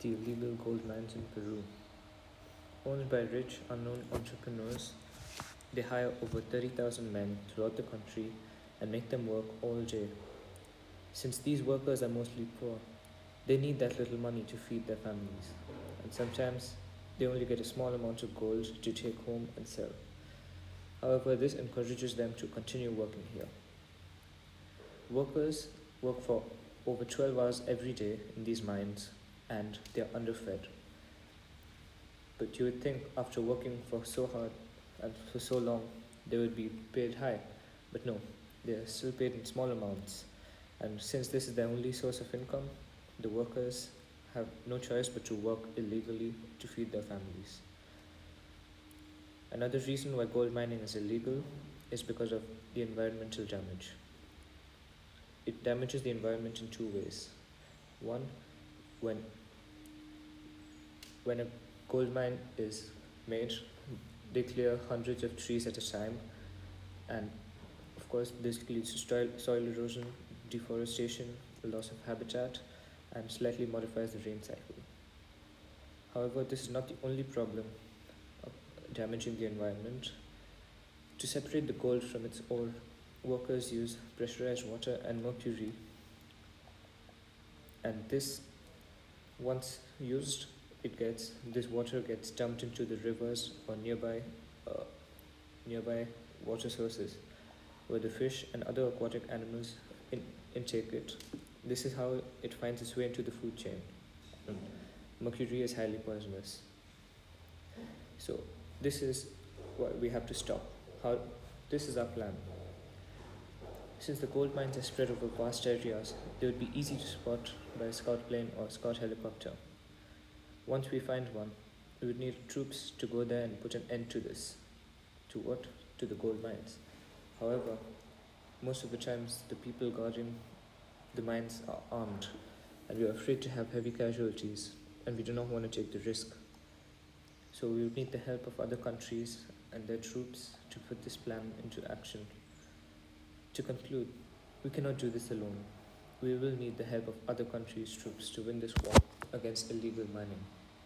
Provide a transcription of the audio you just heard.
the illegal gold mines in Peru. Owned by rich, unknown entrepreneurs, they hire over 30,000 men throughout the country and make them work all day. Since these workers are mostly poor, they need that little money to feed their families, and sometimes they only get a small amount of gold to take home and sell. However, this encourages them to continue working here. Workers work for over 12 hours every day in these mines and they are underfed. But you would think after working for so hard and for so long, they would be paid high. But no, they are still paid in small amounts. And since this is their only source of income, the workers have no choice but to work illegally to feed their families. Another reason why gold mining is illegal is because of the environmental damage. It damages the environment in two ways. One, when when a gold mine is made, they clear hundreds of trees at a time, and of course, this leads to soil, soil erosion, deforestation, loss of habitat, and slightly modifies the rain cycle. However, this is not the only problem damaging the environment. To separate the gold from its ore, workers use pressurized water and mercury, and this, once used, it gets this water gets dumped into the rivers or nearby uh, nearby water sources where the fish and other aquatic animals in, intake it. This is how it finds its way into the food chain. Mercury is highly poisonous. So this is what we have to stop. How this is our plan. Since the gold mines are spread over vast areas, they would be easy to spot by a scout plane or scout helicopter. Once we find one, we would need troops to go there and put an end to this. To what? To the gold mines. However, most of the times the people guarding the mines are armed, and we are afraid to have heavy casualties, and we do not want to take the risk. So we would need the help of other countries and their troops to put this plan into action. To conclude, we cannot do this alone. We will need the help of other countries' troops to win this war against illegal mining.